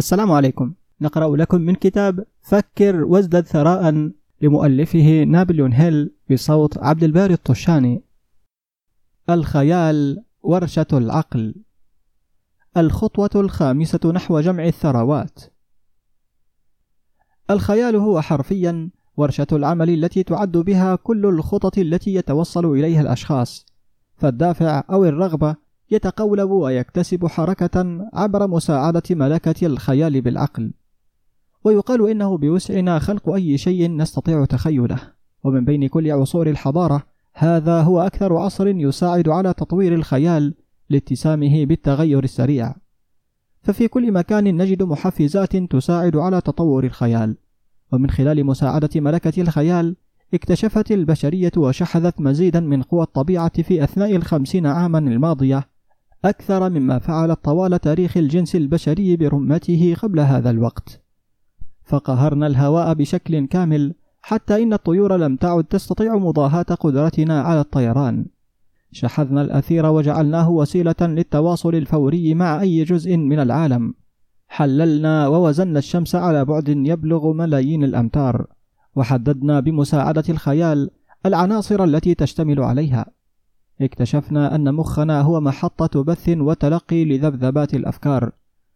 السلام عليكم. نقرأ لكم من كتاب فكر وازدد ثراء لمؤلفه نابليون هيل بصوت عبد الباري الطشاني. الخيال ورشة العقل. الخطوة الخامسة نحو جمع الثروات. الخيال هو حرفيا ورشة العمل التي تعد بها كل الخطط التي يتوصل إليها الأشخاص فالدافع أو الرغبة يتقولب ويكتسب حركة عبر مساعدة ملكة الخيال بالعقل. ويقال إنه بوسعنا خلق أي شيء نستطيع تخيله. ومن بين كل عصور الحضارة هذا هو أكثر عصر يساعد على تطوير الخيال لاتسامه بالتغير السريع. ففي كل مكان نجد محفزات تساعد على تطور الخيال. ومن خلال مساعدة ملكة الخيال اكتشفت البشرية وشحذت مزيدا من قوى الطبيعة في أثناء الخمسين عاما الماضية أكثر مما فعلت طوال تاريخ الجنس البشري برمته قبل هذا الوقت. فقهرنا الهواء بشكل كامل حتى إن الطيور لم تعد تستطيع مضاهاة قدرتنا على الطيران. شحذنا الأثير وجعلناه وسيلة للتواصل الفوري مع أي جزء من العالم. حللنا ووزنا الشمس على بعد يبلغ ملايين الأمتار. وحددنا بمساعدة الخيال العناصر التي تشتمل عليها. اكتشفنا أن مخنا هو محطة بث وتلقي لذبذبات الأفكار.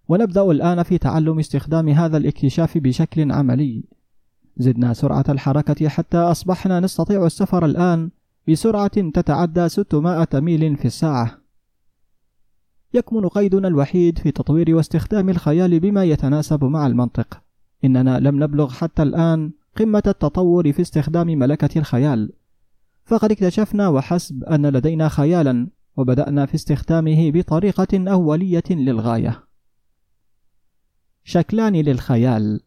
ونبدأ الآن في تعلم استخدام هذا الاكتشاف بشكل عملي. زدنا سرعة الحركة حتى أصبحنا نستطيع السفر الآن بسرعة تتعدى 600 ميل في الساعة. يكمن قيدنا الوحيد في تطوير واستخدام الخيال بما يتناسب مع المنطق. إننا لم نبلغ حتى الآن قمة التطور في استخدام ملكة الخيال. فقد اكتشفنا وحسب أن لدينا خيالا وبدأنا في استخدامه بطريقة أولية للغاية. شكلان للخيال.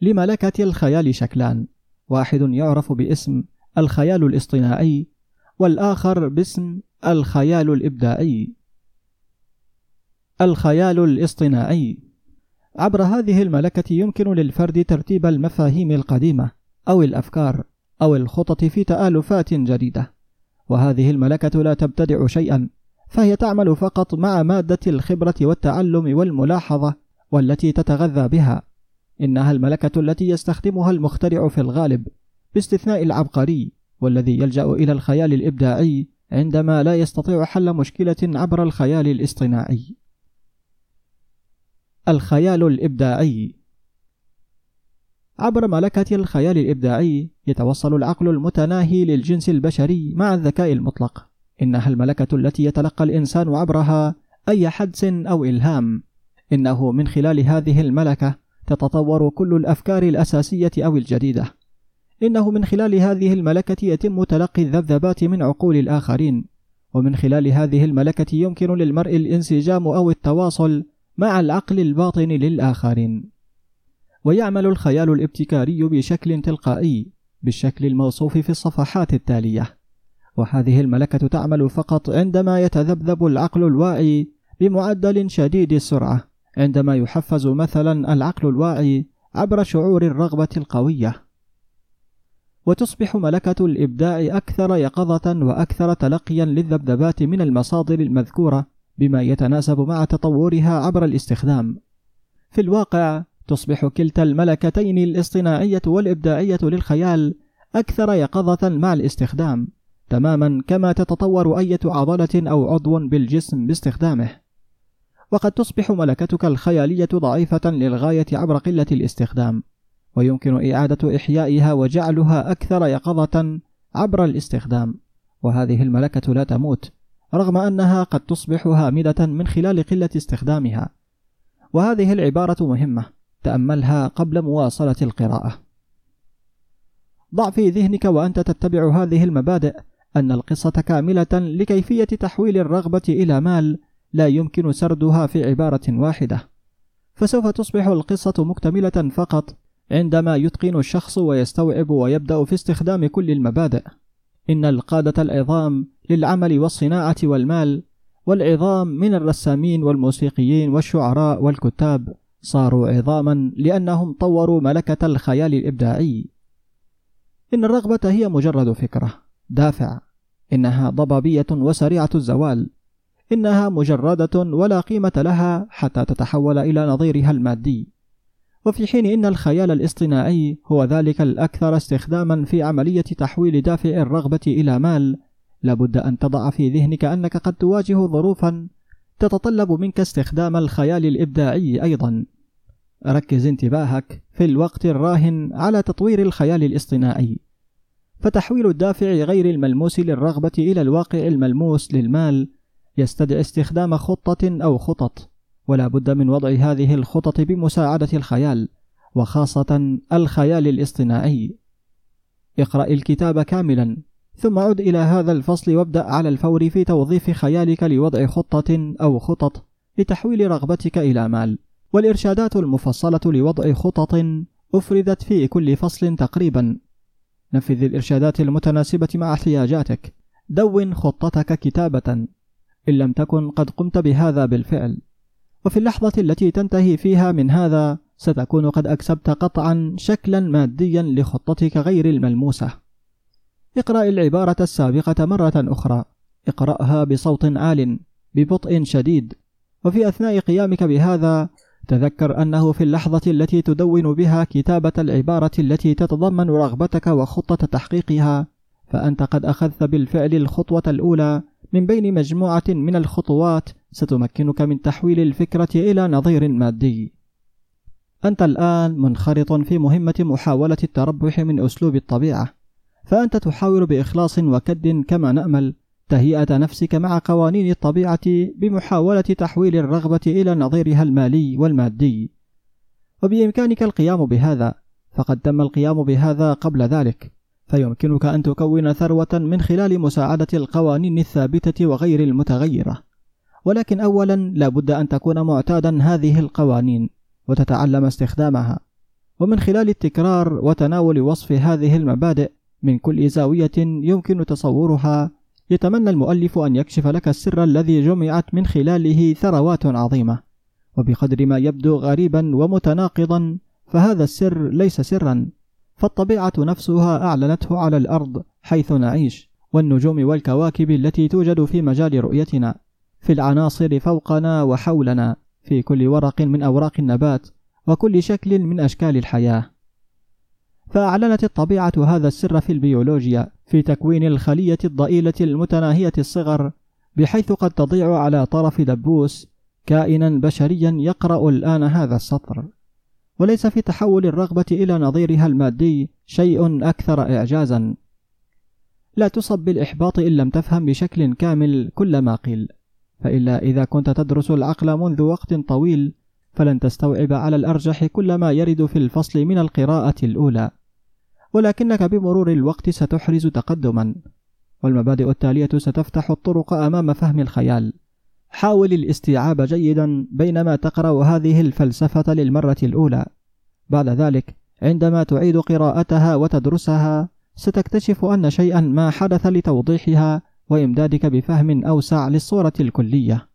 لملكة الخيال شكلان. واحد يعرف باسم الخيال الاصطناعي والآخر باسم الخيال الإبداعي. الخيال الاصطناعي. عبر هذه الملكة يمكن للفرد ترتيب المفاهيم القديمة أو الأفكار. أو الخطط في تآلفات جديدة. وهذه الملكة لا تبتدع شيئا فهي تعمل فقط مع مادة الخبرة والتعلم والملاحظة والتي تتغذى بها. إنها الملكة التي يستخدمها المخترع في الغالب باستثناء العبقري والذي يلجأ إلى الخيال الإبداعي عندما لا يستطيع حل مشكلة عبر الخيال الاصطناعي. الخيال الإبداعي عبر ملكة الخيال الإبداعي يتوصل العقل المتناهي للجنس البشري مع الذكاء المطلق. إنها الملكة التي يتلقى الإنسان عبرها أي حدس أو إلهام. إنه من خلال هذه الملكة تتطور كل الأفكار الأساسية أو الجديدة. إنه من خلال هذه الملكة يتم تلقي الذبذبات من عقول الآخرين. ومن خلال هذه الملكة يمكن للمرء الانسجام أو التواصل مع العقل الباطن للآخرين. ويعمل الخيال الابتكاري بشكل تلقائي بالشكل الموصوف في الصفحات التالية وهذه الملكة تعمل فقط عندما يتذبذب العقل الواعي بمعدل شديد السرعة عندما يحفز مثلا العقل الواعي عبر شعور الرغبة القوية وتصبح ملكة الإبداع أكثر يقظة وأكثر تلقيا للذبذبات من المصادر المذكورة بما يتناسب مع تطورها عبر الاستخدام. في الواقع تصبح كلتا الملكتين الاصطناعية والإبداعية للخيال أكثر يقظة مع الاستخدام، تماما كما تتطور أية عضلة أو عضو بالجسم باستخدامه. وقد تصبح ملكتك الخيالية ضعيفة للغاية عبر قلة الاستخدام، ويمكن إعادة إحيائها وجعلها أكثر يقظة عبر الاستخدام، وهذه الملكة لا تموت، رغم أنها قد تصبح هامدة من خلال قلة استخدامها. وهذه العبارة مهمة، تأملها قبل مواصلة القراءة. ضع في ذهنك وأنت تتبع هذه المبادئ أن القصة كاملة لكيفية تحويل الرغبة إلى مال لا يمكن سردها في عبارة واحدة، فسوف تصبح القصة مكتملة فقط عندما يتقن الشخص ويستوعب ويبدأ في استخدام كل المبادئ. إن القادة العظام للعمل والصناعة والمال، والعظام من الرسامين والموسيقيين والشعراء والكتاب، صاروا عظاما لأنهم طوروا ملكة الخيال الإبداعي. إن الرغبة هي مجرد فكرة، دافع، إنها ضبابية وسريعة الزوال، إنها مجردة ولا قيمة لها حتى تتحول إلى نظيرها المادي. وفي حين إن الخيال الاصطناعي هو ذلك الأكثر استخداما في عملية تحويل دافع الرغبة إلى مال لابد أن تضع في ذهنك أنك قد تواجه ظروفا تتطلب منك استخدام الخيال الإبداعي أيضا. ركز انتباهك في الوقت الراهن على تطوير الخيال الاصطناعي. فتحويل الدافع غير الملموس للرغبة إلى الواقع الملموس للمال يستدعي استخدام خطة أو خطط ولا بد من وضع هذه الخطط بمساعدة الخيال وخاصة الخيال الاصطناعي. اقرأ الكتاب كاملا. ثم عد إلى هذا الفصل وابدأ على الفور في توظيف خيالك لوضع خطة أو خطط لتحويل رغبتك إلى مال. والإرشادات المفصلة لوضع خطط أفردت في كل فصل تقريبا. نفذ الإرشادات المتناسبة مع احتياجاتك. دون خطتك كتابة. إن لم تكن قد قمت بهذا بالفعل. وفي اللحظة التي تنتهي فيها من هذا ستكون قد أكسبت قطعا شكلا ماديا لخطتك غير الملموسة. اقرأ العبارة السابقة مرة أخرى. اقرأها بصوت عال ببطء شديد. وفي أثناء قيامك بهذا تذكر أنه في اللحظة التي تدون بها كتابة العبارة التي تتضمن رغبتك وخطة تحقيقها فأنت قد أخذت بالفعل الخطوة الأولى من بين مجموعة من الخطوات ستمكنك من تحويل الفكرة إلى نظير مادي. أنت الآن منخرط في مهمة محاولة التربح من أسلوب الطبيعة، فأنت تحاول بإخلاص وكد كما نأمل تهيئة نفسك مع قوانين الطبيعة بمحاولة تحويل الرغبة إلى نظيرها المالي والمادي. وبإمكانك القيام بهذا، فقد تم القيام بهذا قبل ذلك، فيمكنك أن تكون ثروة من خلال مساعدة القوانين الثابتة وغير المتغيرة. ولكن أولا لا بد أن تكون معتادا هذه القوانين وتتعلم استخدامها ومن خلال التكرار وتناول وصف هذه المبادئ من كل زاوية يمكن تصورها. يتمنى المؤلف أن يكشف لك السر الذي جمعت من خلاله ثروات عظيمة. وبقدر ما يبدو غريبا ومتناقضا فهذا السر ليس سرا. فالطبيعة نفسها أعلنته على الأرض حيث نعيش والنجوم والكواكب التي توجد في مجال رؤيتنا في العناصر فوقنا وحولنا في كل ورق من أوراق النبات وكل شكل من أشكال الحياة. فأعلنت الطبيعة هذا السر في البيولوجيا في تكوين الخلية الضئيلة المتناهية الصغر بحيث قد تضيع على طرف دبوس كائنا بشريا يقرأ الآن هذا السطر. وليس في تحول الرغبة إلى نظيرها المادي شيء أكثر إعجازا. لا تصب بالإحباط إن لم تفهم بشكل كامل كل ما قيل. فإلا إذا كنت تدرس العقل منذ وقت طويل فلن تستوعب على الأرجح كل ما يرد في الفصل من القراءة الأولى. ولكنك بمرور الوقت ستحرز تقدما والمبادئ التالية ستفتح الطرق أمام فهم الخيال. حاول الاستيعاب جيدا بينما تقرأ هذه الفلسفة للمرة الأولى. بعد ذلك عندما تعيد قراءتها وتدرسها ستكتشف أن شيئا ما حدث لتوضيحها وإمدادك بفهم أوسع للصورة الكلية.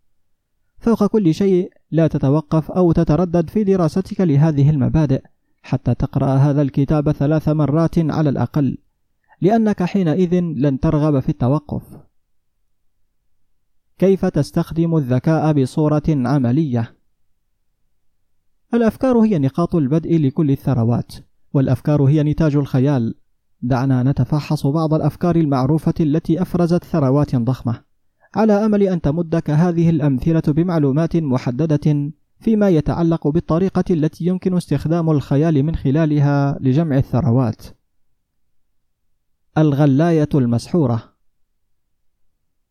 فوق كل شيء لا تتوقف أو تتردد في دراستك لهذه المبادئ. حتى تقرأ هذا الكتاب ثلاث مرات على الأقل، لأنك حينئذ لن ترغب في التوقف. كيف تستخدم الذكاء بصورة عملية؟ الأفكار هي نقاط البدء لكل الثروات، والأفكار هي نتاج الخيال، دعنا نتفحص بعض الأفكار المعروفة التي أفرزت ثروات ضخمة على أمل أن تمدك هذه الأمثلة بمعلومات محددة فيما يتعلق بالطريقة التي يمكن استخدام الخيال من خلالها لجمع الثروات. الغلاية المسحورة.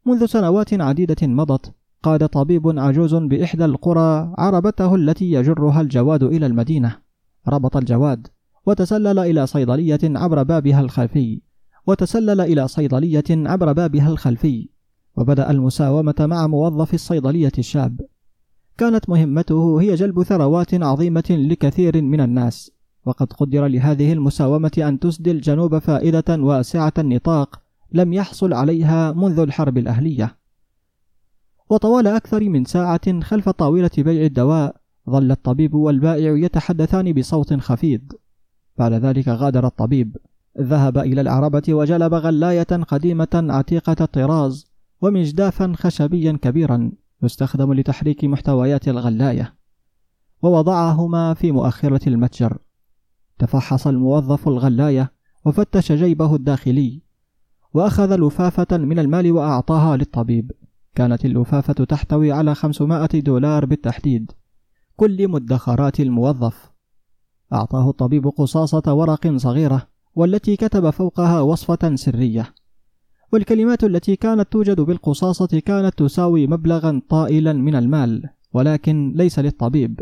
منذ سنوات عديدة مضت قاد طبيب عجوز بإحدى القرى عربته التي يجرها الجواد إلى المدينة. ربط الجواد وتسلل إلى صيدلية عبر بابها الخلفي. وتسلل إلى صيدلية عبر بابها الخلفي. وبدأ المساومة مع موظف الصيدلية الشاب. كانت مهمته هي جلب ثروات عظيمة لكثير من الناس. وقد قدر لهذه المساومة أن تسدي الجنوب فائدة واسعة النطاق لم يحصل عليها منذ الحرب الأهلية. وطوال أكثر من ساعة خلف طاولة بيع الدواء ظل الطبيب والبائع يتحدثان بصوت خفيض. بعد ذلك غادر الطبيب. ذهب إلى العربة وجلب غلاية قديمة عتيقة الطراز ومجدافا خشبيا كبيرا. يستخدم لتحريك محتويات الغلاية ووضعهما في مؤخرة المتجر. تفحص الموظف الغلاية وفتش جيبه الداخلي وأخذ لفافة من المال وأعطاها للطبيب. كانت اللفافة تحتوي على 500 دولار بالتحديد. كل مدخرات الموظف. أعطاه الطبيب قصاصة ورق صغيرة والتي كتب فوقها وصفة سرية. والكلمات التي كانت توجد بالقصاصة كانت تساوي مبلغا طائلا من المال ولكن ليس للطبيب.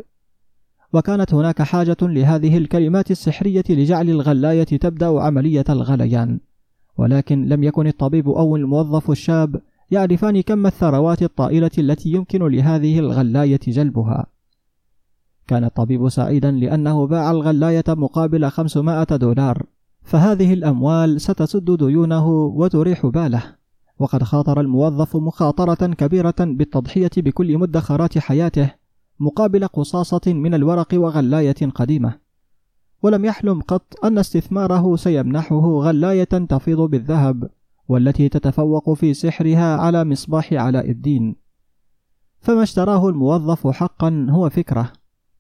وكانت هناك حاجة لهذه الكلمات السحرية لجعل الغلاية تبدأ عملية الغليان. ولكن لم يكن الطبيب أو الموظف الشاب يعرفان كم الثروات الطائلة التي يمكن لهذه الغلاية جلبها. كان الطبيب سعيدا لأنه باع الغلاية مقابل 500 دولار. فهذه الأموال ستسد ديونه وتريح باله. وقد خاطر الموظف مخاطرة كبيرة بالتضحية بكل مدخرات حياته مقابل قصاصة من الورق وغلاية قديمة. ولم يحلم قط أن استثماره سيمنحه غلاية تفيض بالذهب والتي تتفوق في سحرها على مصباح علاء الدين. فما اشتراه الموظف حقا هو فكرة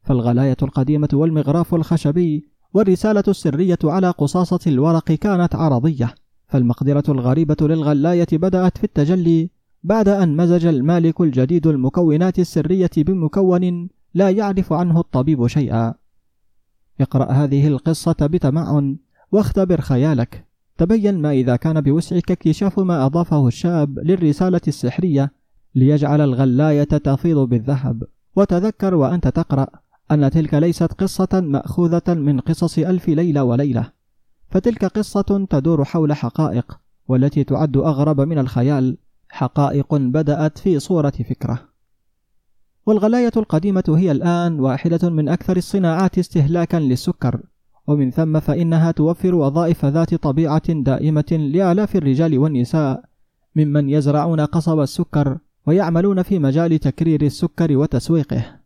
فالغلاية القديمة والمغراف الخشبي والرسالة السرية على قصاصة الورق كانت عرضية فالمقدرة الغريبة للغلاية بدأت في التجلي بعد أن مزج المالك الجديد المكونات السرية بمكون لا يعرف عنه الطبيب شيئا. اقرأ هذه القصة بتمعن واختبر خيالك. تبين ما إذا كان بوسعك اكتشاف ما أضافه الشاب للرسالة السحرية ليجعل الغلاية تفيض بالذهب. وتذكر وأنت تقرأ أن تلك ليست قصة مأخوذة من قصص ألف ليلة وليلة. فتلك قصة تدور حول حقائق والتي تعد أغرب من الخيال. حقائق بدأت في صورة فكرة. والغلاية القديمة هي الآن واحدة من أكثر الصناعات استهلاكا للسكر. ومن ثم فإنها توفر وظائف ذات طبيعة دائمة لآلاف الرجال والنساء ممن يزرعون قصب السكر ويعملون في مجال تكرير السكر وتسويقه.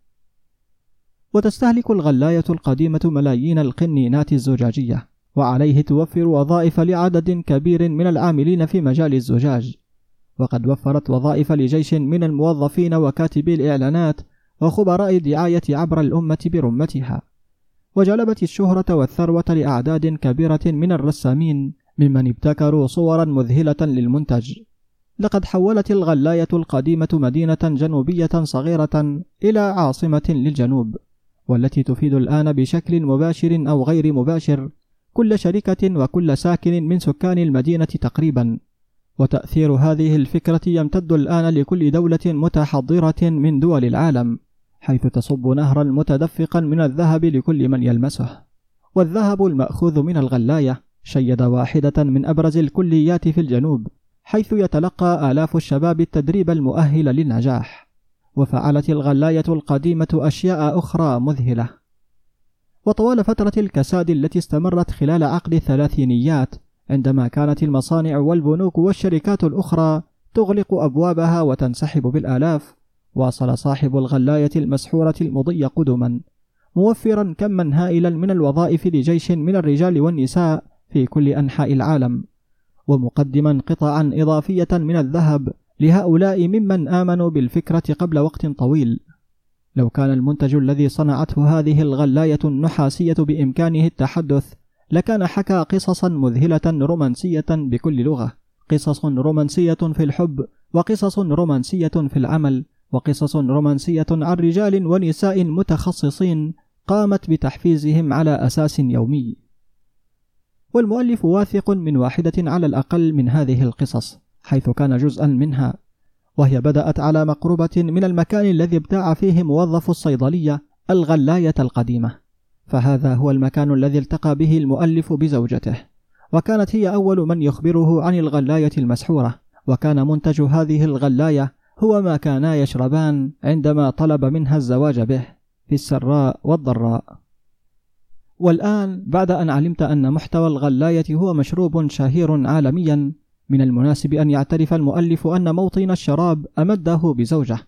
وتستهلك الغلاية القديمة ملايين القنينات الزجاجية وعليه توفر وظائف لعدد كبير من العاملين في مجال الزجاج. وقد وفرت وظائف لجيش من الموظفين وكاتبي الإعلانات وخبراء الدعاية عبر الأمة برمتها. وجلبت الشهرة والثروة لأعداد كبيرة من الرسامين ممن ابتكروا صورا مذهلة للمنتج. لقد حولت الغلاية القديمة مدينة جنوبية صغيرة إلى عاصمة للجنوب. والتي تفيد الآن بشكل مباشر أو غير مباشر كل شركة وكل ساكن من سكان المدينة تقريبا. وتأثير هذه الفكرة يمتد الآن لكل دولة متحضرة من دول العالم حيث تصب نهرا متدفقا من الذهب لكل من يلمسه. والذهب المأخوذ من الغلاية شيد واحدة من أبرز الكليات في الجنوب حيث يتلقى آلاف الشباب التدريب المؤهل للنجاح. وفعلت الغلاية القديمة أشياء أخرى مذهلة. وطوال فترة الكساد التي استمرت خلال عقد الثلاثينيات عندما كانت المصانع والبنوك والشركات الأخرى تغلق أبوابها وتنسحب بالآلاف واصل صاحب الغلاية المسحورة المضي قدما موفرا كما هائلا من الوظائف لجيش من الرجال والنساء في كل أنحاء العالم ومقدما قطعا إضافية من الذهب لهؤلاء ممن آمنوا بالفكرة قبل وقت طويل. لو كان المنتج الذي صنعته هذه الغلاية النحاسية بإمكانه التحدث لكان حكى قصصا مذهلة رومانسية بكل لغة. قصص رومانسية في الحب وقصص رومانسية في العمل وقصص رومانسية عن رجال ونساء متخصصين قامت بتحفيزهم على أساس يومي. والمؤلف واثق من واحدة على الأقل من هذه القصص. حيث كان جزءا منها وهي بدأت على مقربة من المكان الذي ابتاع فيه موظف الصيدلية الغلاية القديمة. فهذا هو المكان الذي التقى به المؤلف بزوجته. وكانت هي أول من يخبره عن الغلاية المسحورة. وكان منتج هذه الغلاية هو ما كانا يشربان عندما طلب منها الزواج به في السراء والضراء. والآن بعد أن علمت أن محتوى الغلاية هو مشروب شهير عالميا من المناسب أن يعترف المؤلف أن موطن الشراب أمده بزوجة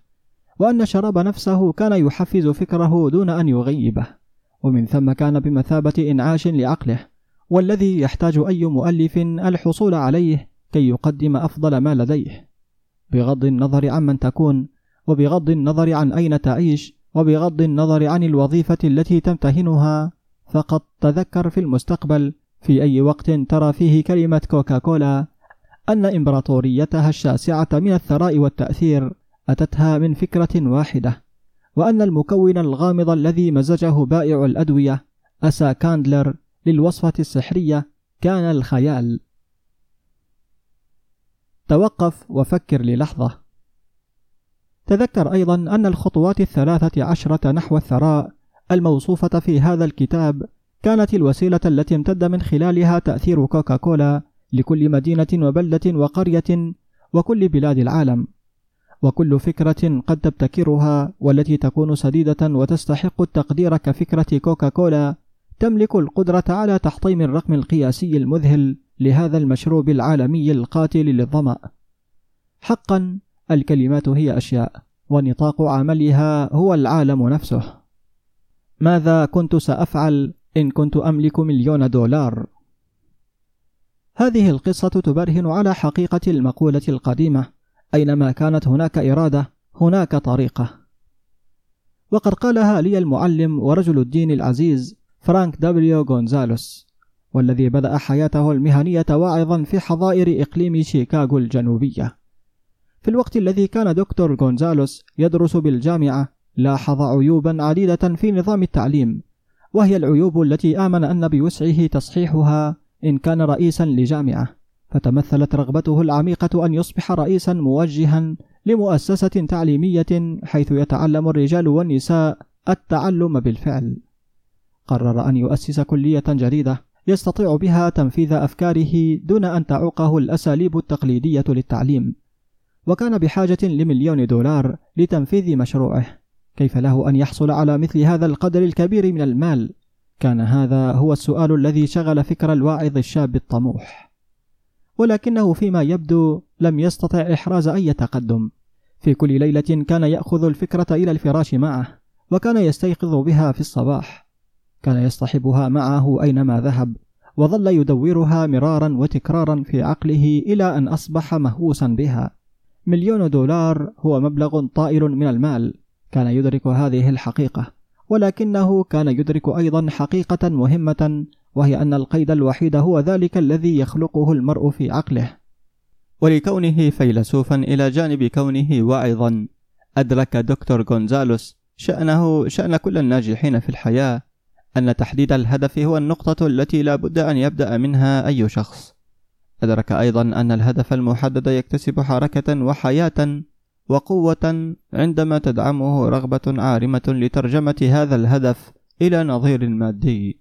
وأن الشراب نفسه كان يحفز فكره دون أن يغيبه. ومن ثم كان بمثابة إنعاش لعقله والذي يحتاج أي مؤلف الحصول عليه كي يقدم أفضل ما لديه. بغض النظر عمن تكون وبغض النظر عن أين تعيش وبغض النظر عن الوظيفة التي تمتهنها فقط تذكر في المستقبل في أي وقت ترى فيه كلمة كوكاكولا أن إمبراطوريتها الشاسعة من الثراء والتأثير أتتها من فكرة واحدة وأن المكون الغامض الذي مزجه بائع الأدوية أسا كاندلر للوصفة السحرية كان الخيال. توقف وفكر للحظة. تذكر أيضا أن الخطوات الثلاثة عشرة نحو الثراء الموصوفة في هذا الكتاب كانت الوسيلة التي امتد من خلالها تأثير كوكاكولا لكل مدينة وبلدة وقرية وكل بلاد العالم وكل فكرة قد تبتكرها والتي تكون سديدة وتستحق التقدير كفكرة كوكاكولا تملك القدرة على تحطيم الرقم القياسي المذهل لهذا المشروب العالمي القاتل للظمأ. حقا الكلمات هي أشياء، ونطاق عملها هو العالم نفسه. ماذا كنت سأفعل إن كنت أملك مليون دولار؟ هذه القصة تبرهن على حقيقة المقولة القديمة: أينما كانت هناك إرادة، هناك طريقة. وقد قالها لي المعلم ورجل الدين العزيز فرانك دبليو غونزالوس والذي بدأ حياته المهنية واعظا في حظائر إقليم شيكاغو الجنوبية في الوقت الذي كان دكتور غونزالوس يدرس بالجامعة لاحظ عيوبا عديدة في نظام التعليم وهي العيوب التي آمن أن بوسعه تصحيحها إن كان رئيسا لجامعة فتمثلت رغبته العميقة أن يصبح رئيسا موجها لمؤسسة تعليمية حيث يتعلم الرجال والنساء التعلم بالفعل قرر أن يؤسس كلية جديدة يستطيع بها تنفيذ أفكاره دون أن تعوقه الأساليب التقليدية للتعليم وكان بحاجة لمليون دولار لتنفيذ مشروعه كيف له أن يحصل على مثل هذا القدر الكبير من المال؟ كان هذا هو السؤال الذي شغل فكر الواعظ الشاب الطموح. ولكنه فيما يبدو لم يستطع إحراز أي تقدم. في كل ليلة كان يأخذ الفكرة إلى الفراش معه وكان يستيقظ بها في الصباح. كان يصطحبها معه أينما ذهب وظل يدورها مرارا وتكرارا في عقله إلى أن أصبح مهووسا بها. مليون دولار هو مبلغ طائل من المال. كان يدرك هذه الحقيقة. ولكنه كان يدرك أيضا حقيقة مهمة وهي أن القيد الوحيد هو ذلك الذي يخلقه المرء في عقله ولكونه فيلسوفا إلى جانب كونه واعظا أدرك دكتور غونزالوس شأنه شأن كل الناجحين في الحياة أن تحديد الهدف هو النقطة التي لا بد أن يبدأ منها أي شخص. أدرك أيضا أن الهدف المحدد يكتسب حركة وحياة وقوة عندما تدعمه رغبة عارمة لترجمة هذا الهدف إلى نظير مادي.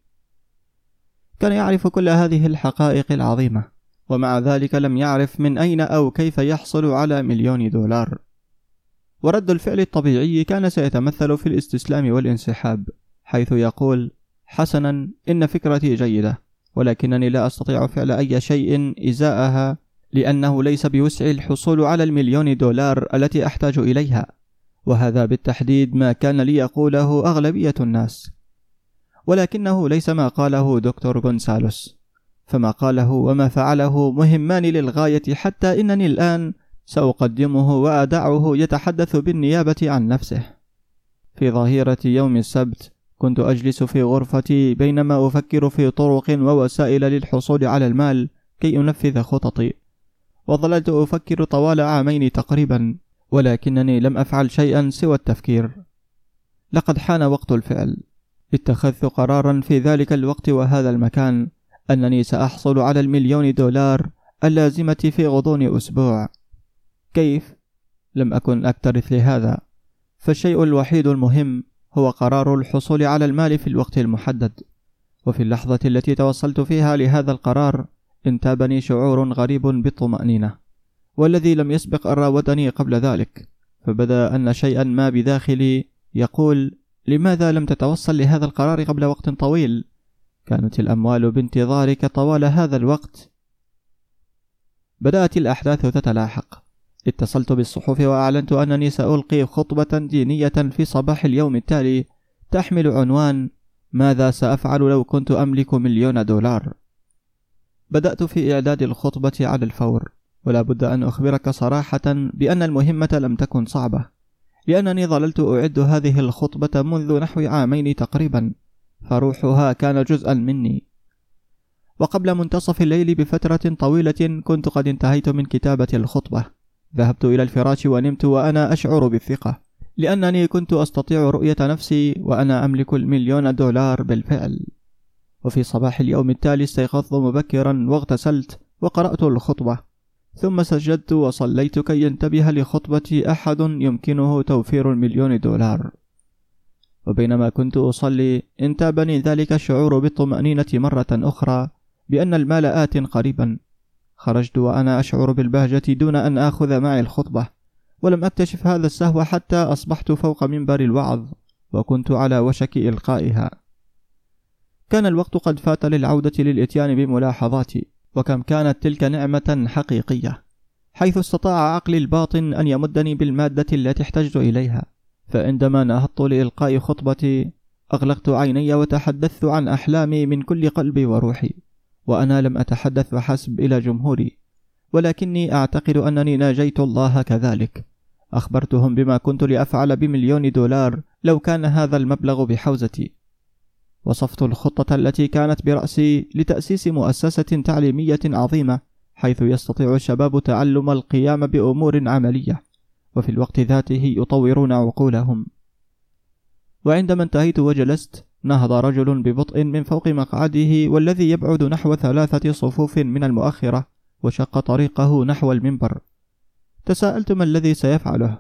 كان يعرف كل هذه الحقائق العظيمة، ومع ذلك لم يعرف من أين أو كيف يحصل على مليون دولار. ورد الفعل الطبيعي كان سيتمثل في الاستسلام والانسحاب، حيث يقول: حسنا إن فكرتي جيدة ولكنني لا أستطيع فعل أي شيء إزاءها لأنه ليس بوسعي الحصول على المليون دولار التي أحتاج إليها وهذا بالتحديد ما كان ليقوله أغلبية الناس. ولكنه ليس ما قاله دكتور غونسالوس فما قاله وما فعله مهمان للغاية حتى إنني الآن سأقدمه وأدعه يتحدث بالنيابة عن نفسه. في ظهيرة يوم السبت كنت أجلس في غرفتي بينما أفكر في طرق ووسائل للحصول على المال كي أنفذ خططي. وظللت أفكر طوال عامين تقريبا ولكنني لم أفعل شيئا سوى التفكير. لقد حان وقت الفعل. اتخذت قرارا في ذلك الوقت وهذا المكان أنني سأحصل على المليون دولار اللازمة في غضون أسبوع. كيف؟ لم أكن أكترث لهذا. فالشيء الوحيد المهم هو قرار الحصول على المال في الوقت المحدد. وفي اللحظة التي توصلت فيها لهذا القرار انتابني شعور غريب بالطمأنينة والذي لم يسبق أن راودني قبل ذلك فبدا أن شيئا ما بداخلي يقول لماذا لم تتوصل لهذا القرار قبل وقت طويل؟ كانت الأموال بانتظارك طوال هذا الوقت. بدأت الأحداث تتلاحق. اتصلت بالصحف وأعلنت أنني سألقي خطبة دينية في صباح اليوم التالي تحمل عنوان ماذا سأفعل لو كنت أملك مليون دولار؟ بدأت في إعداد الخطبة على الفور ولا بد أن أخبرك صراحة بأن المهمة لم تكن صعبة لأنني ظللت أعد هذه الخطبة منذ نحو عامين تقريبا فروحها كان جزءا مني. وقبل منتصف الليل بفترة طويلة كنت قد انتهيت من كتابة الخطبة. ذهبت إلى الفراش ونمت وأنا أشعر بالثقة لأنني كنت أستطيع رؤية نفسي وأنا أملك المليون دولار بالفعل. وفي صباح اليوم التالي استيقظت مبكرا واغتسلت وقرأت الخطبة. ثم سجدت وصليت كي ينتبه لخطبتي أحد يمكنه توفير المليون دولار. وبينما كنت أصلي انتابني ذلك الشعور بالطمأنينة مرة أخرى بأن المال آت قريبا. خرجت وأنا أشعر بالبهجة دون أن آخذ معي الخطبة ولم أكتشف هذا السهو حتى أصبحت فوق منبر الوعظ وكنت على وشك إلقائها. كان الوقت قد فات للعودة للإتيان بملاحظاتي وكم كانت تلك نعمة حقيقية حيث استطاع عقلي الباطن أن يمدني بالمادة التي احتجت إليها. فعندما نهضت لإلقاء خطبتي أغلقت عيني وتحدثت عن أحلامي من كل قلبي وروحي وأنا لم أتحدث فحسب إلى جمهوري ولكني أعتقد أنني ناجيت الله كذلك. أخبرتهم بما كنت لأفعل بمليون دولار لو كان هذا المبلغ بحوزتي. وصفت الخطة التي كانت برأسي لتأسيس مؤسسة تعليمية عظيمة حيث يستطيع الشباب تعلم القيام بأمور عملية وفي الوقت ذاته يطورون عقولهم. وعندما انتهيت وجلست نهض رجل ببطء من فوق مقعده والذي يبعد نحو ثلاثة صفوف من المؤخرة وشق طريقه نحو المنبر. تساءلت ما الذي سيفعله؟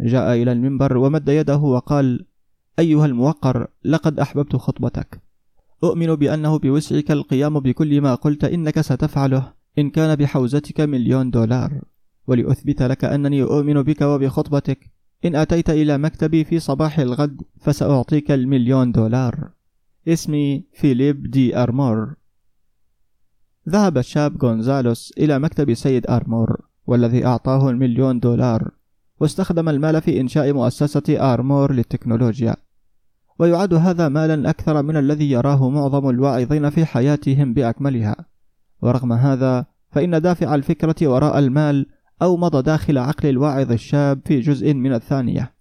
جاء إلى المنبر ومد يده وقال أيها الموقر لقد أحببت خطبتك. أؤمن بأنه بوسعك القيام بكل ما قلت إنك ستفعله إن كان بحوزتك مليون دولار. ولأثبت لك أنني أؤمن بك وبخطبتك. إن أتيت إلى مكتبي في صباح الغد فسأعطيك المليون دولار. اسمي فيليب دي أرمور. ذهب الشاب غونزالوس إلى مكتب سيد أرمور والذي أعطاه المليون دولار واستخدم المال في إنشاء مؤسسة أرمور للتكنولوجيا. ويعد هذا مالا أكثر من الذي يراه معظم الواعظين في حياتهم بأكملها. ورغم هذا فإن دافع الفكرة وراء المال أومض داخل عقل الواعظ الشاب في جزء من الثانية.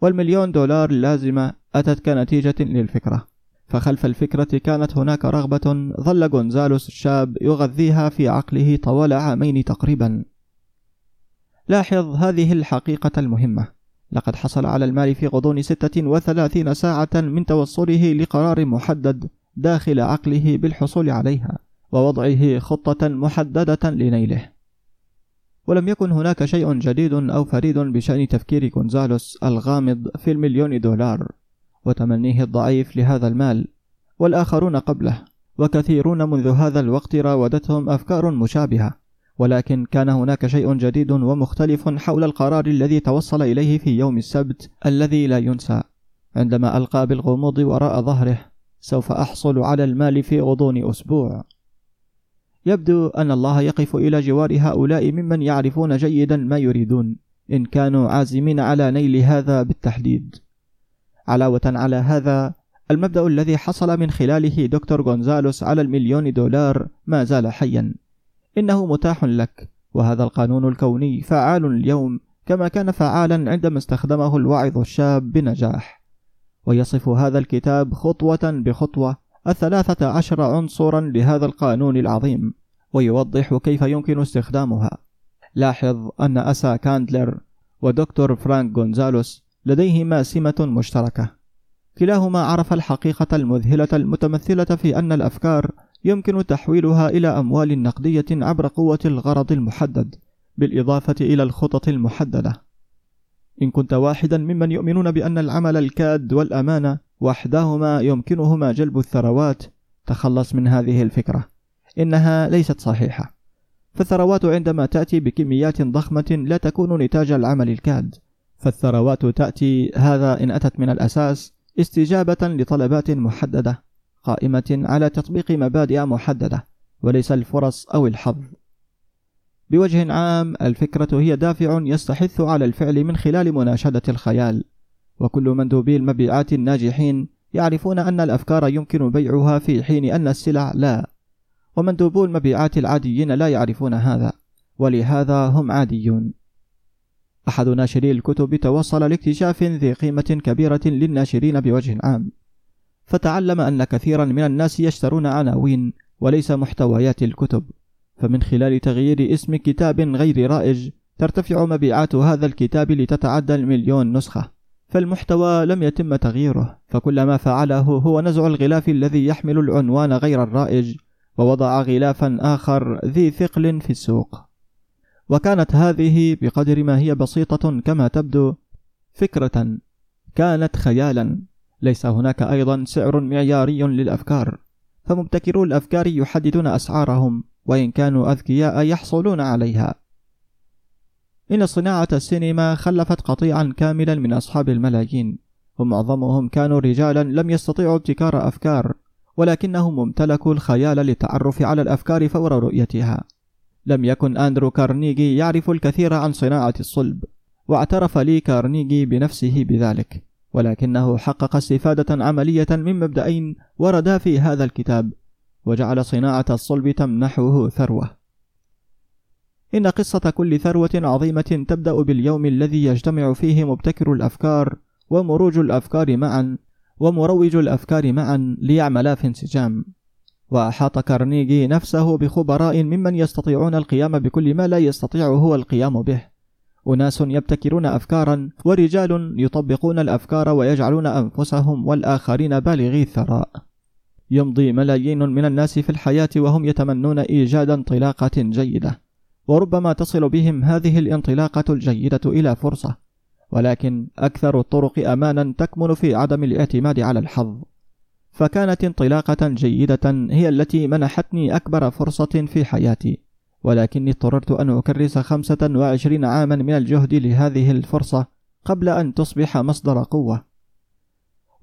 والمليون دولار اللازمة أتت كنتيجة للفكرة. فخلف الفكرة كانت هناك رغبة ظل غونزالوس الشاب يغذيها في عقله طوال عامين تقريبا. لاحظ هذه الحقيقة المهمة. لقد حصل على المال في غضون ستة وثلاثين ساعة من توصله لقرار محدد داخل عقله بالحصول عليها ووضعه خطة محددة لنيله. ولم يكن هناك شيء جديد أو فريد بشأن تفكير غونزالوس الغامض في المليون دولار وتمنيه الضعيف لهذا المال والآخرون قبله وكثيرون منذ هذا الوقت راودتهم أفكار مشابهة. ولكن كان هناك شيء جديد ومختلف حول القرار الذي توصل إليه في يوم السبت الذي لا ينسى. عندما ألقى بالغموض وراء ظهره سوف أحصل على المال في غضون أسبوع. يبدو أن الله يقف إلى جوار هؤلاء ممن يعرفون جيدا ما يريدون إن كانوا عازمين على نيل هذا بالتحديد. علاوة على هذا المبدأ الذي حصل من خلاله دكتور غونزالوس على المليون دولار ما زال حيا. إنه متاح لك. وهذا القانون الكوني فعال اليوم كما كان فعالا عندما استخدمه الواعظ الشاب بنجاح. ويصف هذا الكتاب خطوة بخطوة الثلاثة عشر عنصرا لهذا القانون العظيم ويوضح كيف يمكن استخدامها. لاحظ أن أسا كاندلر ودكتور فرانك غونزالوس لديهما سمة مشتركة. كلاهما عرف الحقيقة المذهلة المتمثلة في أن الأفكار يمكن تحويلها إلى أموال نقدية عبر قوة الغرض المحدد بالإضافة إلى الخطط المحددة. إن كنت واحدا ممن يؤمنون بأن العمل الكاد والأمانة وحدهما يمكنهما جلب الثروات تخلص من هذه الفكرة. إنها ليست صحيحة. فالثروات عندما تأتي بكميات ضخمة لا تكون نتاج العمل الكاد. فالثروات تأتي هذا إن أتت من الأساس استجابة لطلبات محددة. قائمة على تطبيق مبادئ محددة وليس الفرص أو الحظ. بوجه عام الفكرة هي دافع يستحث على الفعل من خلال مناشدة الخيال. وكل مندوبي المبيعات الناجحين يعرفون أن الأفكار يمكن بيعها في حين أن السلع لا. ومندوبو المبيعات العاديين لا يعرفون هذا ولهذا هم عاديون. أحد ناشري الكتب توصل لاكتشاف ذي قيمة كبيرة للناشرين بوجه عام. فتعلم أن كثيرا من الناس يشترون عناوين وليس محتويات الكتب فمن خلال تغيير اسم كتاب غير رائج ترتفع مبيعات هذا الكتاب لتتعدى المليون نسخة. فالمحتوى لم يتم تغييره فكل ما فعله هو نزع الغلاف الذي يحمل العنوان غير الرائج ووضع غلافا آخر ذي ثقل في السوق. وكانت هذه بقدر ما هي بسيطة كما تبدو فكرة كانت خيالا. ليس هناك أيضا سعر معياري للأفكار. فمبتكرو الأفكار يحددون أسعارهم وإن كانوا أذكياء يحصلون عليها. إن صناعة السينما خلفت قطيعا كاملا من أصحاب الملايين ومعظمهم كانوا رجالا لم يستطيعوا ابتكار أفكار ولكنهم امتلكوا الخيال للتعرف على الأفكار فور رؤيتها. لم يكن أندرو كارنيجي يعرف الكثير عن صناعة الصلب واعترف لي كارنيجي بنفسه بذلك. ولكنه حقق استفادة عملية من مبدأين وردا في هذا الكتاب وجعل صناعة الصلب تمنحه ثروة. إن قصة كل ثروة عظيمة تبدأ باليوم الذي يجتمع فيه مبتكر الأفكار ومروج الأفكار معا ومروج الأفكار معا ليعملا في انسجام. وأحاط كارنيجي نفسه بخبراء ممن يستطيعون القيام بكل ما لا يستطيع هو القيام به. أناس يبتكرون أفكارا ورجال يطبقون الأفكار ويجعلون أنفسهم والآخرين بالغي الثراء. يمضي ملايين من الناس في الحياة وهم يتمنون إيجاد انطلاقة جيدة. وربما تصل بهم هذه الانطلاقة الجيدة إلى فرصة. ولكن أكثر الطرق أمانا تكمن في عدم الاعتماد على الحظ. فكانت انطلاقة جيدة هي التي منحتني أكبر فرصة في حياتي. ولكني اضطررت أن أكرس خمسة وعشرين عاما من الجهد لهذه الفرصة قبل أن تصبح مصدر قوة.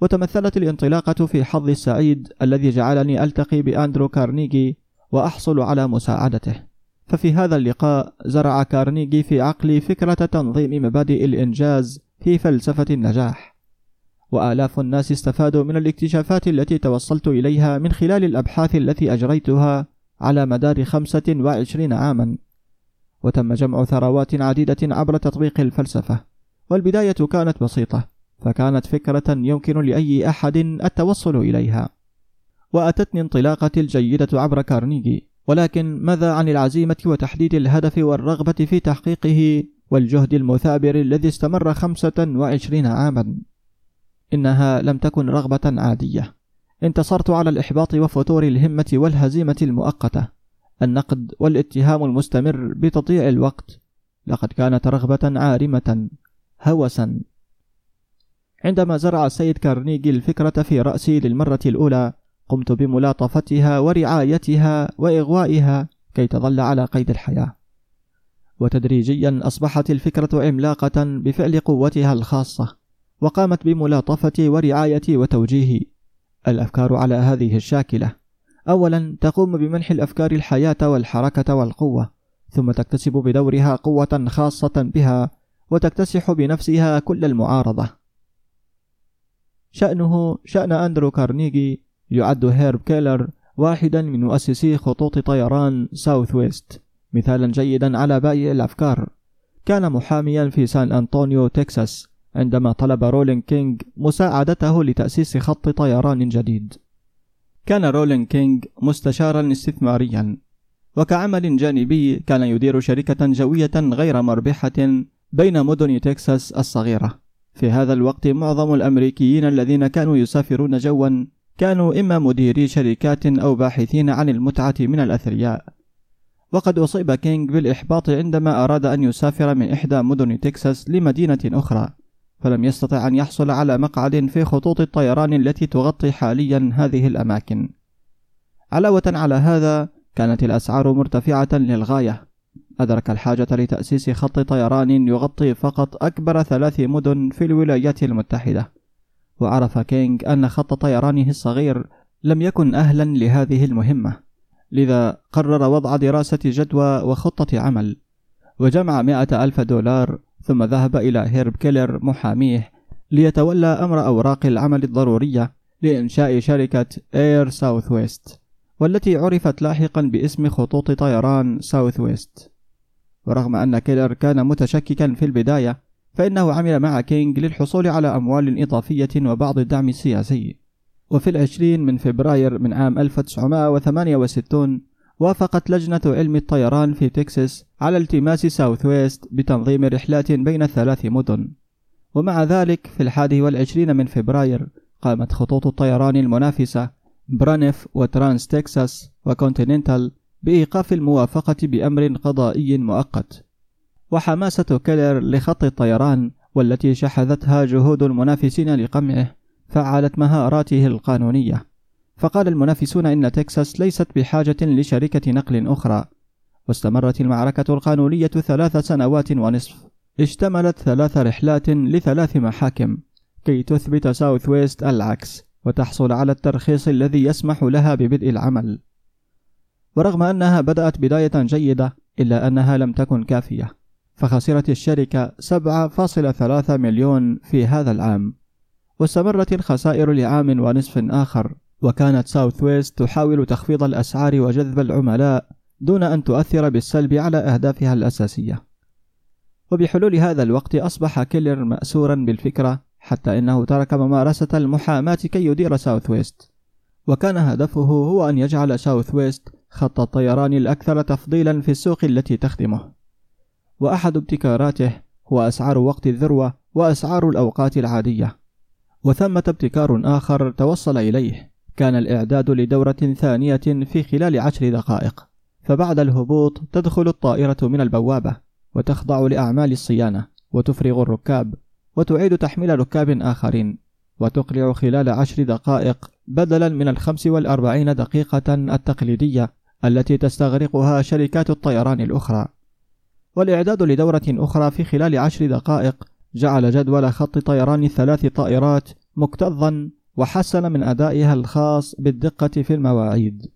وتمثلت الانطلاقة في حظي السعيد الذي جعلني ألتقي بأندرو كارنيجي وأحصل على مساعدته. ففي هذا اللقاء زرع كارنيجي في عقلي فكرة تنظيم مبادئ الإنجاز في فلسفة النجاح. وآلاف الناس استفادوا من الاكتشافات التي توصلت إليها من خلال الأبحاث التي أجريتها على مدار خمسة وعشرين عاما وتم جمع ثروات عديدة عبر تطبيق الفلسفة والبداية كانت بسيطة فكانت فكرة يمكن لأي أحد التوصل إليها. وأتتني انطلاقتي الجيدة عبر كارنيجي ولكن ماذا عن العزيمة وتحديد الهدف والرغبة في تحقيقه والجهد المثابر الذي استمر خمسة وعشرين عاما؟ إنها لم تكن رغبة عادية. انتصرت على الإحباط وفتور الهمة والهزيمة المؤقتة. النقد والاتهام المستمر بتضييع الوقت. لقد كانت رغبة عارمة. هوسا. عندما زرع السيد كارنيجي الفكرة في رأسي للمرة الأولى قمت بملاطفتها ورعايتها وإغوائها كي تظل على قيد الحياة. وتدريجيا أصبحت الفكرة عملاقة بفعل قوتها الخاصة وقامت بملاطفتي ورعايتي وتوجيهي الأفكار على هذه الشاكلة. أولا تقوم بمنح الأفكار الحياة والحركة والقوة ثم تكتسب بدورها قوة خاصة بها وتكتسح بنفسها كل المعارضة. شأنه شأن أندرو كارنيجي يعد هيرب كيلر واحدا من مؤسسي خطوط طيران ساوث ويست. مثالا جيدا على بائع الأفكار. كان محاميا في سان أنطونيو تكساس. عندما طلب رولين كينغ مساعدته لتأسيس خط طيران جديد. كان رولين كينغ مستشارا استثماريا، وكعمل جانبي كان يدير شركة جوية غير مربحة بين مدن تكساس الصغيرة. في هذا الوقت معظم الأمريكيين الذين كانوا يسافرون جوا كانوا إما مديري شركات أو باحثين عن المتعة من الأثرياء. وقد أصيب كينغ بالإحباط عندما أراد أن يسافر من إحدى مدن تكساس لمدينة أخرى، فلم يستطع أن يحصل على مقعد في خطوط الطيران التي تغطي حاليا هذه الأماكن. علاوة على هذا، كانت الأسعار مرتفعة للغاية. أدرك الحاجة لتأسيس خط طيران يغطي فقط أكبر ثلاث مدن في الولايات المتحدة. وعرف كينغ أن خط طيرانه الصغير لم يكن أهلا لهذه المهمة. لذا قرر وضع دراسة جدوى وخطة عمل. وجمع مئة ألف دولار ثم ذهب إلى هيرب كيلر محاميه ليتولى أمر أوراق العمل الضرورية لإنشاء شركة إير ساوث ويست والتي عرفت لاحقا باسم خطوط طيران ساوث ويست ورغم أن كيلر كان متشككا في البداية فإنه عمل مع كينغ للحصول على أموال إضافية وبعض الدعم السياسي. وفي العشرين من فبراير من عام 1968 وافقت لجنة علم الطيران في تكساس على التماس ساوث ويست بتنظيم رحلات بين الثلاث مدن. ومع ذلك في الحادي والعشرين من فبراير قامت خطوط الطيران المنافسة برانف وترانس تكساس وكونتيننتال بإيقاف الموافقة بأمر قضائي مؤقت. وحماسة كيلر لخط الطيران والتي شحذتها جهود المنافسين لقمعه فعلت مهاراته القانونية. فقال المنافسون إن تكساس ليست بحاجة لشركة نقل أخرى. واستمرت المعركة القانونية ثلاث سنوات ونصف. اشتملت ثلاث رحلات لثلاث محاكم. كي تثبت ساوث ويست العكس وتحصل على الترخيص الذي يسمح لها ببدء العمل. ورغم أنها بدأت بداية جيدة إلا أنها لم تكن كافية. فخسرت الشركة 7.3 مليون في هذا العام. واستمرت الخسائر لعام ونصف آخر. وكانت ساوث ويست تحاول تخفيض الأسعار وجذب العملاء دون أن تؤثر بالسلب على أهدافها الأساسية. وبحلول هذا الوقت أصبح كيلر مأسورا بالفكرة حتى إنه ترك ممارسة المحاماة كي يدير ساوث ويست وكان هدفه هو أن يجعل ساوث ويست خط الطيران الأكثر تفضيلا في السوق التي تخدمه. وأحد ابتكاراته هو أسعار وقت الذروة وأسعار الأوقات العادية. وثمة ابتكار آخر توصل إليه. كان الإعداد لدورة ثانية في خلال عشر دقائق فبعد الهبوط تدخل الطائرة من البوابة وتخضع لأعمال الصيانة وتفرغ الركاب وتعيد تحميل ركاب آخرين وتقلع خلال عشر دقائق بدلا من الخمس والأربعين دقيقة التقليدية التي تستغرقها شركات الطيران الأخرى. والإعداد لدورة أخرى في خلال عشر دقائق جعل جدول خط طيران الثلاث طائرات مكتظا وحسن من أدائها الخاص بالدقة في المواعيد.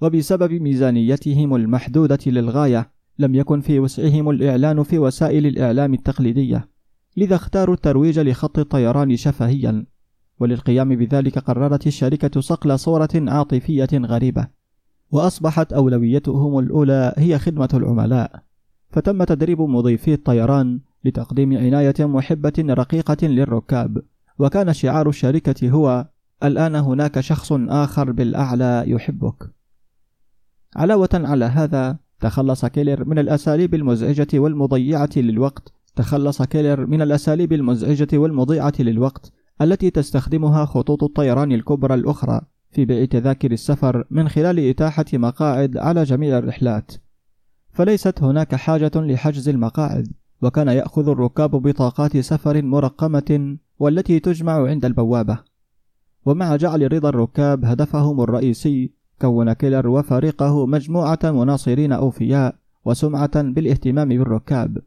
وبسبب ميزانيتهم المحدودة للغاية لم يكن في وسعهم الإعلان في وسائل الإعلام التقليدية لذا اختاروا الترويج لخط الطيران شفهيا. وللقيام بذلك قررت الشركة صقل صورة عاطفية غريبة وأصبحت أولويتهم الأولى هي خدمة العملاء. فتم تدريب مضيفي الطيران لتقديم عناية محبة رقيقة للركاب. وكان شعار الشركة هو الآن هناك شخص آخر بالأعلى يحبك. علاوة على هذا تخلص كيلر من الأساليب المزعجة والمضيعة للوقت. تخلص كيلر من الأساليب المزعجة والمضيعة للوقت التي تستخدمها خطوط الطيران الكبرى الأخرى في بيع تذاكر السفر من خلال إتاحة مقاعد على جميع الرحلات. فليست هناك حاجة لحجز المقاعد وكان يأخذ الركاب بطاقات سفر مرقمة والتي تجمع عند البوابة. ومع جعل رضا الركاب هدفهم الرئيسي كون كيلر وفريقه مجموعة مناصرين أوفياء وسمعة بالاهتمام بالركاب.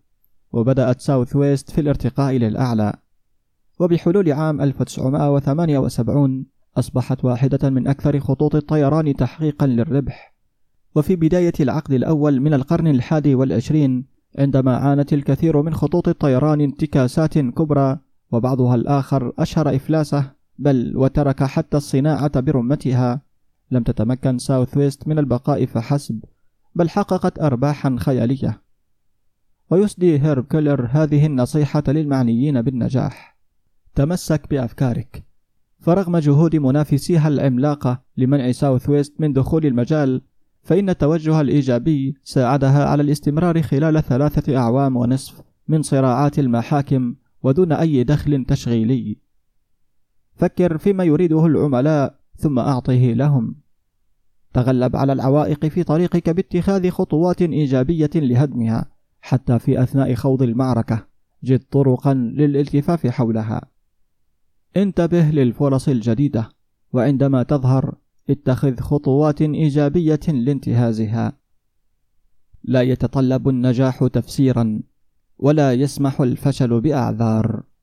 وبدأت ساوث ويست في الارتقاء للأعلى. وبحلول عام 1978 أصبحت واحدة من أكثر خطوط الطيران تحقيقا للربح. وفي بداية العقد الأول من القرن الحادي والعشرين عندما عانت الكثير من خطوط الطيران انتكاسات كبرى وبعضها الآخر أشهر إفلاسه بل وترك حتى الصناعة برمتها. لم تتمكن ساوث ويست من البقاء فحسب بل حققت أرباحا خيالية. ويسدي هيرب كيلر هذه النصيحة للمعنيين بالنجاح. تمسك بأفكارك. فرغم جهود منافسيها العملاقة لمنع ساوث ويست من دخول المجال فإن التوجه الإيجابي ساعدها على الاستمرار خلال ثلاثة أعوام ونصف من صراعات المحاكم ودون أي دخل تشغيلي. فكر فيما يريده العملاء ثم أعطه لهم. تغلب على العوائق في طريقك باتخاذ خطوات إيجابية لهدمها حتى في أثناء خوض المعركة جد طرقا للالتفاف حولها. انتبه للفرص الجديدة وعندما تظهر اتخذ خطوات إيجابية لانتهازها. لا يتطلب النجاح تفسيرا ولا يسمح الفشل بأعذار.